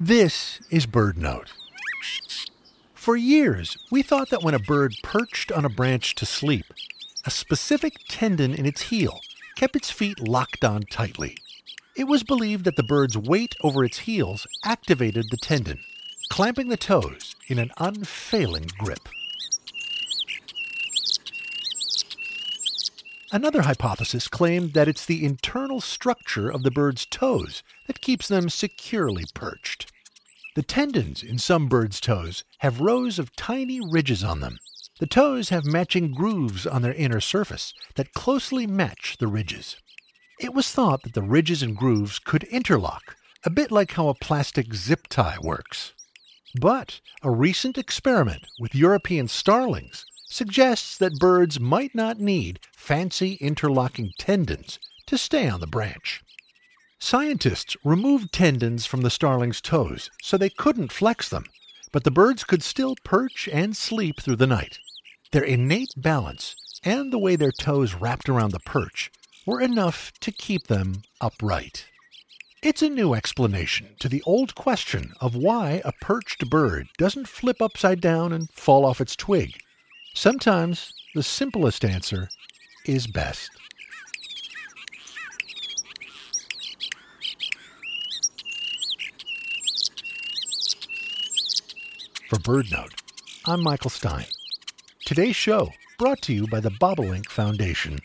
This is bird note. For years, we thought that when a bird perched on a branch to sleep, a specific tendon in its heel kept its feet locked on tightly. It was believed that the bird's weight over its heels activated the tendon, clamping the toes in an unfailing grip. Another hypothesis claimed that it's the internal structure of the bird's toes that keeps them securely perched. The tendons in some birds' toes have rows of tiny ridges on them. The toes have matching grooves on their inner surface that closely match the ridges. It was thought that the ridges and grooves could interlock, a bit like how a plastic zip tie works. But a recent experiment with European starlings suggests that birds might not need fancy interlocking tendons to stay on the branch. Scientists removed tendons from the starling's toes so they couldn't flex them, but the birds could still perch and sleep through the night. Their innate balance and the way their toes wrapped around the perch were enough to keep them upright. It's a new explanation to the old question of why a perched bird doesn't flip upside down and fall off its twig. Sometimes the simplest answer is best. For Bird Note, I'm Michael Stein. Today's show brought to you by the Bobolink Foundation.